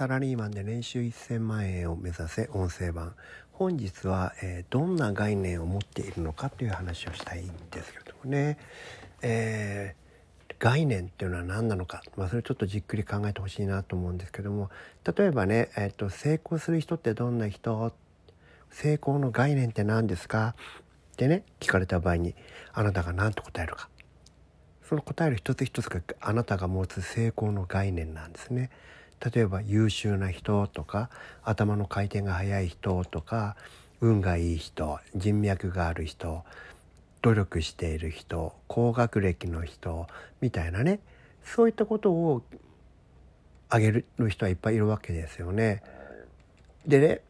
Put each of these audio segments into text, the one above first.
サラリーマンで年収1000万円を目指せ音声版。本日は、えー、どんな概念を持っているのかという話をしたいんですけどもね、えー、概念っていうのは何なのか、まあ、それちょっとじっくり考えてほしいなと思うんですけども。例えばね、えーと、成功する人ってどんな人？成功の概念って何ですか？ってね聞かれた場合にあなたが何と答えるか。その答える一つ一つがあなたが持つ成功の概念なんですね。例えば優秀な人とか頭の回転が速い人とか運がいい人人脈がある人努力している人高学歴の人みたいなねそういったことを挙げる人はいっぱいいるわけですよね。でね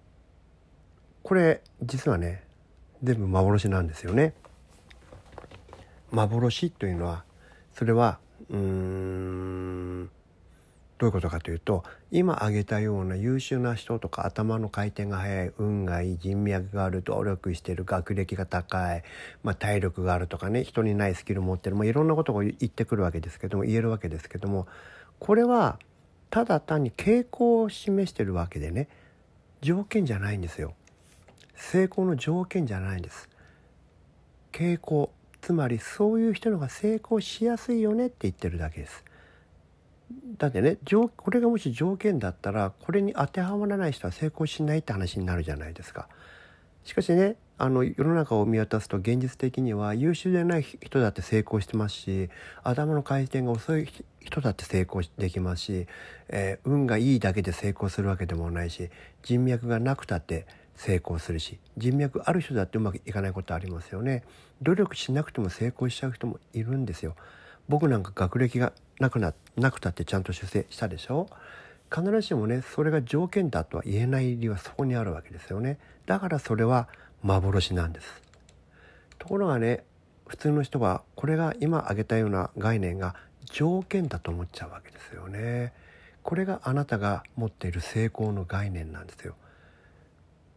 これ実はね全部幻なんですよね。幻というのはそれはうーんどういうことかというと今挙げたような優秀な人とか頭の回転が速い運がいい人脈がある努力してる学歴が高い、まあ、体力があるとかね人にないスキル持ってる、まあ、いろんなことを言ってくるわけですけども言えるわけですけどもこれはただ単に傾向を示してるわけでね条件じゃないんですよ。成功の条件じゃないんです。傾向つまりそういう人のが成功しやすいよねって言ってるだけです。だってねこれがもし条件だったらこれに当てはまらない人は成功しないって話になるじゃないですか。しかしねあの世の中を見渡すと現実的には優秀でない人だって成功してますし頭の回転が遅い人だって成功できますし、えー、運がいいだけで成功するわけでもないし人脈がなくたって成功するし人脈ある人だってうまくいかないことありますよね努力しなくても成功しちゃう人もいるんですよ僕なんか学歴がなくななくたってちゃんと出世したでしょ？必ずしもねそれが条件だとは言えない理由はそこにあるわけですよね。だからそれは幻なんです。ところがね普通の人はこれが今挙げたような概念が条件だと思っちゃうわけですよね。これがあなたが持っている成功の概念なんですよ。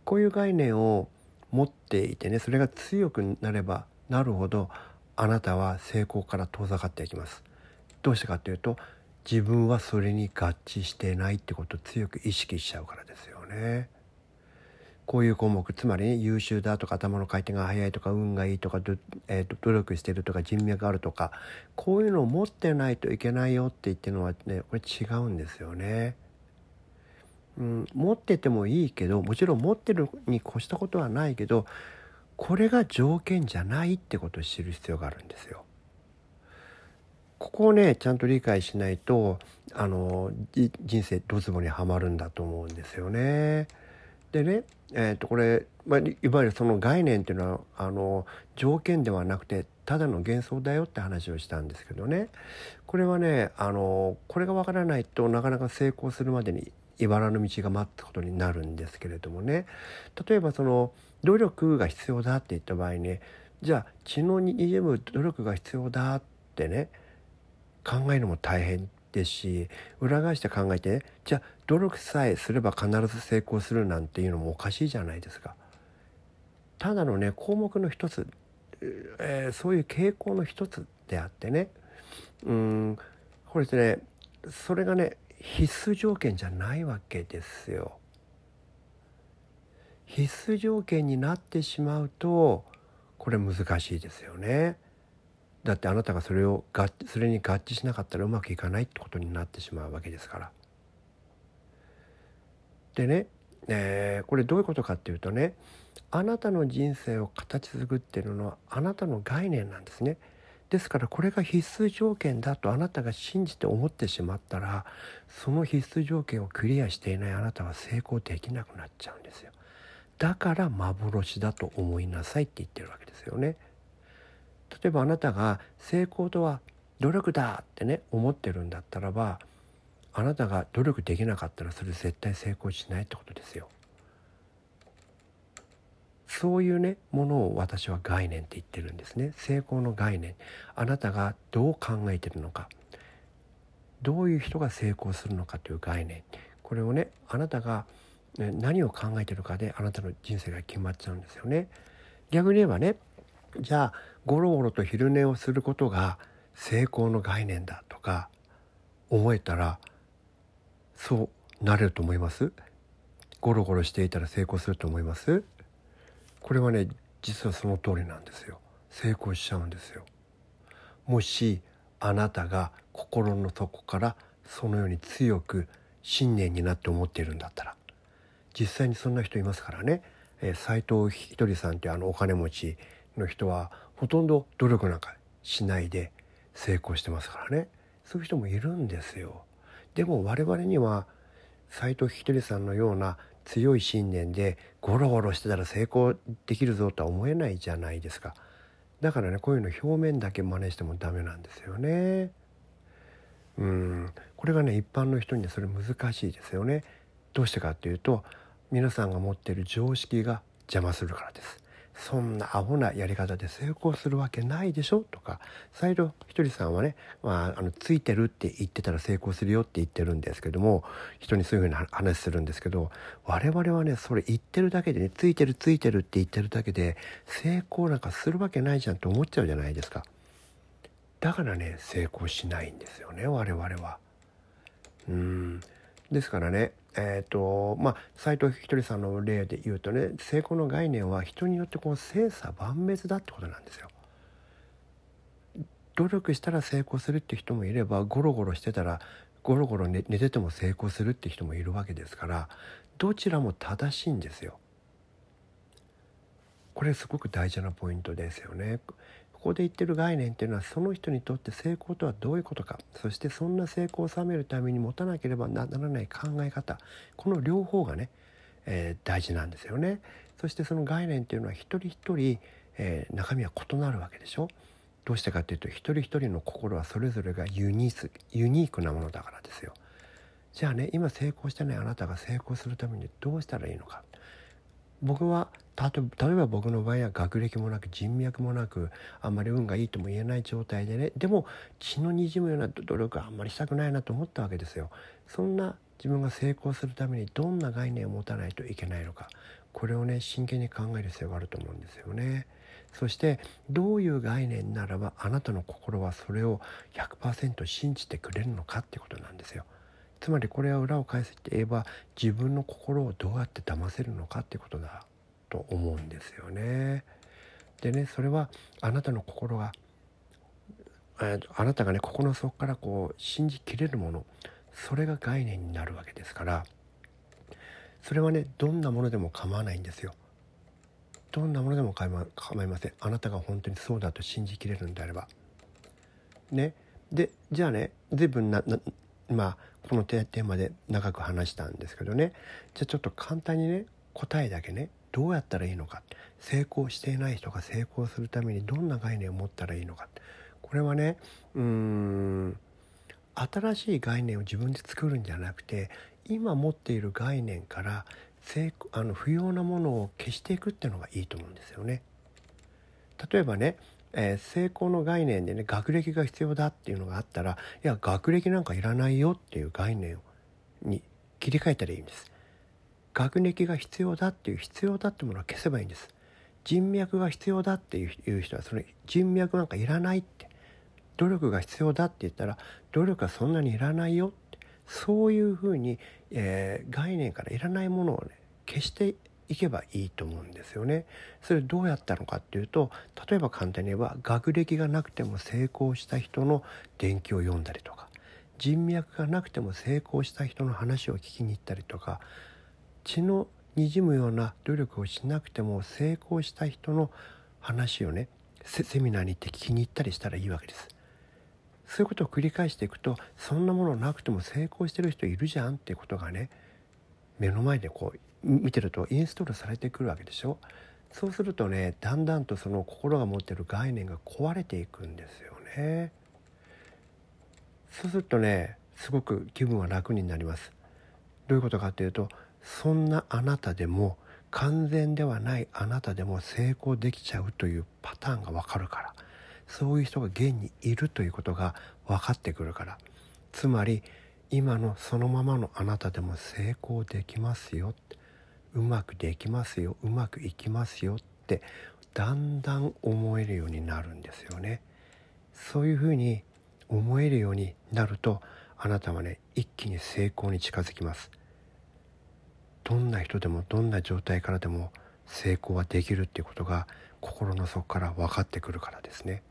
こういう概念を持っていてねそれが強くなればなるほどあなたは成功から遠ざかっていきますどうしてかというと自分はそれに合致してないってことを強く意識しちゃうからですよね。こういう項目つまり、ね、優秀だとか頭の回転が速いとか運がいいとか、えー、努力してるとか人脈があるとかこういうのを持ってないといけないよって言ってるのはねこれ違うんですよね。うん、持っててもいいけどもちろん持ってるに越したことはないけどこれが条件じゃないってことを知る必要があるんですよ。ここをねちゃんと理解しないとあの人生ドツボにはまるんだと思うんですよね。でね、えー、とこれ、まあ、いわゆるその概念っていうのはあの条件ではなくてただの幻想だよって話をしたんですけどねこれはねあのこれがわからないとなかなか成功するまでに茨の道が待ったことになるんですけれどもね例えばその努力が必要だって言った場合ねじゃあ血の滲む努力が必要だってね考えるのも大変ですし裏返して考えて、ね、じゃあ努力さえすれば必ず成功するなんていうのもおかしいじゃないですか。ただのね項目の一つ、えー、そういう傾向の一つであってねうんこれですねそれがね必須条件じゃないわけですよ。必須条件になってしまうとこれ難しいですよね。だってあなたがそれをそれに合致しなかったらうまくいかないってことになってしまうわけですから。でね、えー、これどういうことかっていうとねあなたの人生を形作っているのはあなたの概念なんですね。ですからこれが必須条件だとあなたが信じて思ってしまったらその必須条件をクリアしていないあなたは成功できなくなっちゃうんですよ。だから幻だと思いなさいって言ってるわけですよね。例えばあなたが成功とは努力だってね思ってるんだったらばあなたが努力できなかったらそれ絶対成功しないってことですよ。そういうねものを私は概念って言ってるんですね。成功の概念。あなたがどう考えてるのか。どういう人が成功するのかという概念。これをねあなたが何を考えてるかであなたの人生が決まっちゃうんですよね。逆に言えばねじゃあゴロゴロと昼寝をすることが成功の概念だとか思えたらそうなれると思います？ゴロゴロしていたら成功すると思います？これはね実はその通りなんですよ。成功しちゃうんですよ。もしあなたが心の底からそのように強く信念になって思っているんだったら実際にそんな人いますからね。斎、えー、藤ひとりさんってあのお金持ちの人はほとんど努力なんかしないで成功してますからね。そういう人もいるんですよ。でも我々には斎藤ひとりさんのような強い信念でゴロゴロしてたら成功できるぞとは思えないじゃないですか。だからねこういうの表面だけ真似してもダメなんですよね。うんこれがね一般の人にはそれ難しいですよね。どうしてかっていうと皆さんが持っている常識が邪魔するからです。そんなアホなやり方で成功するわけないでしょとか再度ひとりさんはね、まあ、あのついてるって言ってたら成功するよって言ってるんですけども人にそういうふうに話するんですけど我々はねそれ言ってるだけでねついてるついてるって言ってるだけで成功なんかするわけないじゃんと思っちゃうじゃないですか。だからね成功しないんですよね我々は。うん。ですからねえーとまあ、斉藤ひとりさんの例で言うとね成功の概念は人によってこう精査万別だってことなんですよ。努力したら成功するって人もいればゴロゴロしてたらゴロゴロ寝寝てても成功するって人もいるわけですからどちらも正しいんですよ。これすごく大事なポイントですよね。ここで言ってる概念っていうのはその人にとって成功とはどういうことかそしてそんな成功を収めるために持たなければならない考え方この両方がね、えー、大事なんですよね。そしてその概念っていうのは一人一人、えー、中身は異なるわけでしょ。どうしてかっていうと一人一人の心はそれぞれがユニーユニークなものだからですよ。じゃあね今成功してないあなたが成功するためにどうしたらいいのか。僕は例えば僕の場合は学歴もなく人脈もなくあんまり運がいいとも言えない状態でねでも血のにじむような努力はあんまりしたくないなと思ったわけですよ。そんな自分が成功するためにどんな概念を持たないといけないのかこれをね真剣に考える必要があると思うんですよね。そしてどういう概念ならばあなたの心はそれを100%信じてくれるのかってことなんですよ。つまりこれは裏を返して言えば自分の心をどうやって騙せるのかってことだと思うんですよね。でねそれはあなたの心があなたがね心の底からこう信じきれるものそれが概念になるわけですからそれはねどんなものでも構わないんですよ。どんなものでも構いませんあなたが本当にそうだと信じきれるんであれば。ねでじゃあね随分なまあこのテーマで長く話したんですけどね。じゃあちょっと簡単にね答えだけねどうやったらいいのか。成功していない人が成功するためにどんな概念を持ったらいいのか。これはねうん新しい概念を自分で作るんじゃなくて今持っている概念から成あの不要なものを消していくっていうのがいいと思うんですよね。例えばねえー、成功の概念でね学歴が必要だっていうのがあったらいや学歴なんかいらないよっていう概念に切り替えたらいいんです。学歴が必要だっていう必要だってものは消せばいいんです。人脈が必要だっていう人はその人脈なんかいらないって。努力が必要だって言ったら努力はそんなにいらないよって。そういうふうに、えー、概念からいらないものをね消していけばいいと思うんですよね。それどうやったのかっていうと例えば簡単に言えば学歴がなくても成功した人の伝記を読んだりとか人脈がなくても成功した人の話を聞きに行ったりとか血のにじむような努力をしなくても成功した人の話をねセミナーに行って聞きに行ったりしたらいいわけです。そういうことを繰り返していくとそんなものなくても成功してる人いるじゃんっていうことがね目の前でこう見てるとインストールされてくるわけでしょ？そうするとねだんだんとその心が持ってる概念が壊れていくんですよね。そうするとねすごく気分は楽になります。どういうことかっていうとそんなあなたでも完全ではないあなたでも成功できちゃうというパターンがわかるから。そういう人が現にいるということが分かってくるから。つまり今のそのままのあなたでも成功できますよ。ってうまくできますようまくいきますよってだんだん思えるようになるんですよね。そういうふうに思えるようになるとあなたはね一気に成功に近づきます。どんな人でもどんな状態からでも成功はできるっていうことが心の底から分かってくるからですね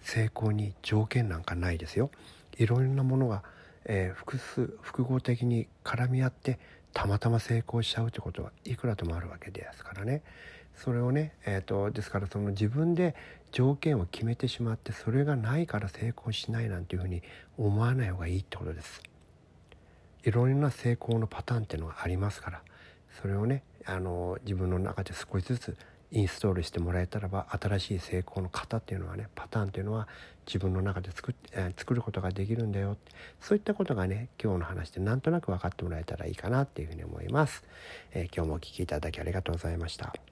成功に条件なんかないですよいろんなものが、えー、複数複合的に絡み合ってたまたま成功しちゃうってことはいくらでもあるわけですからねそれをね、えーと、ですからその自分で条件を決めてしまってそれがないから成功しないなんていうふうに思わない方がいいってことです。いろんな成功のパターンっていうのがありますからそれをねあの自分の中で少しずつインストールしてもらえたらば新しい成功の型っていうのはねパターンっていうのは自分の中で作っ、えー、作ることができるんだよ。そういったことがね今日の話でなんとなく分かってもらえたらいいかなっていうふうに思います、えー、今日もお聴きいただきありがとうございました。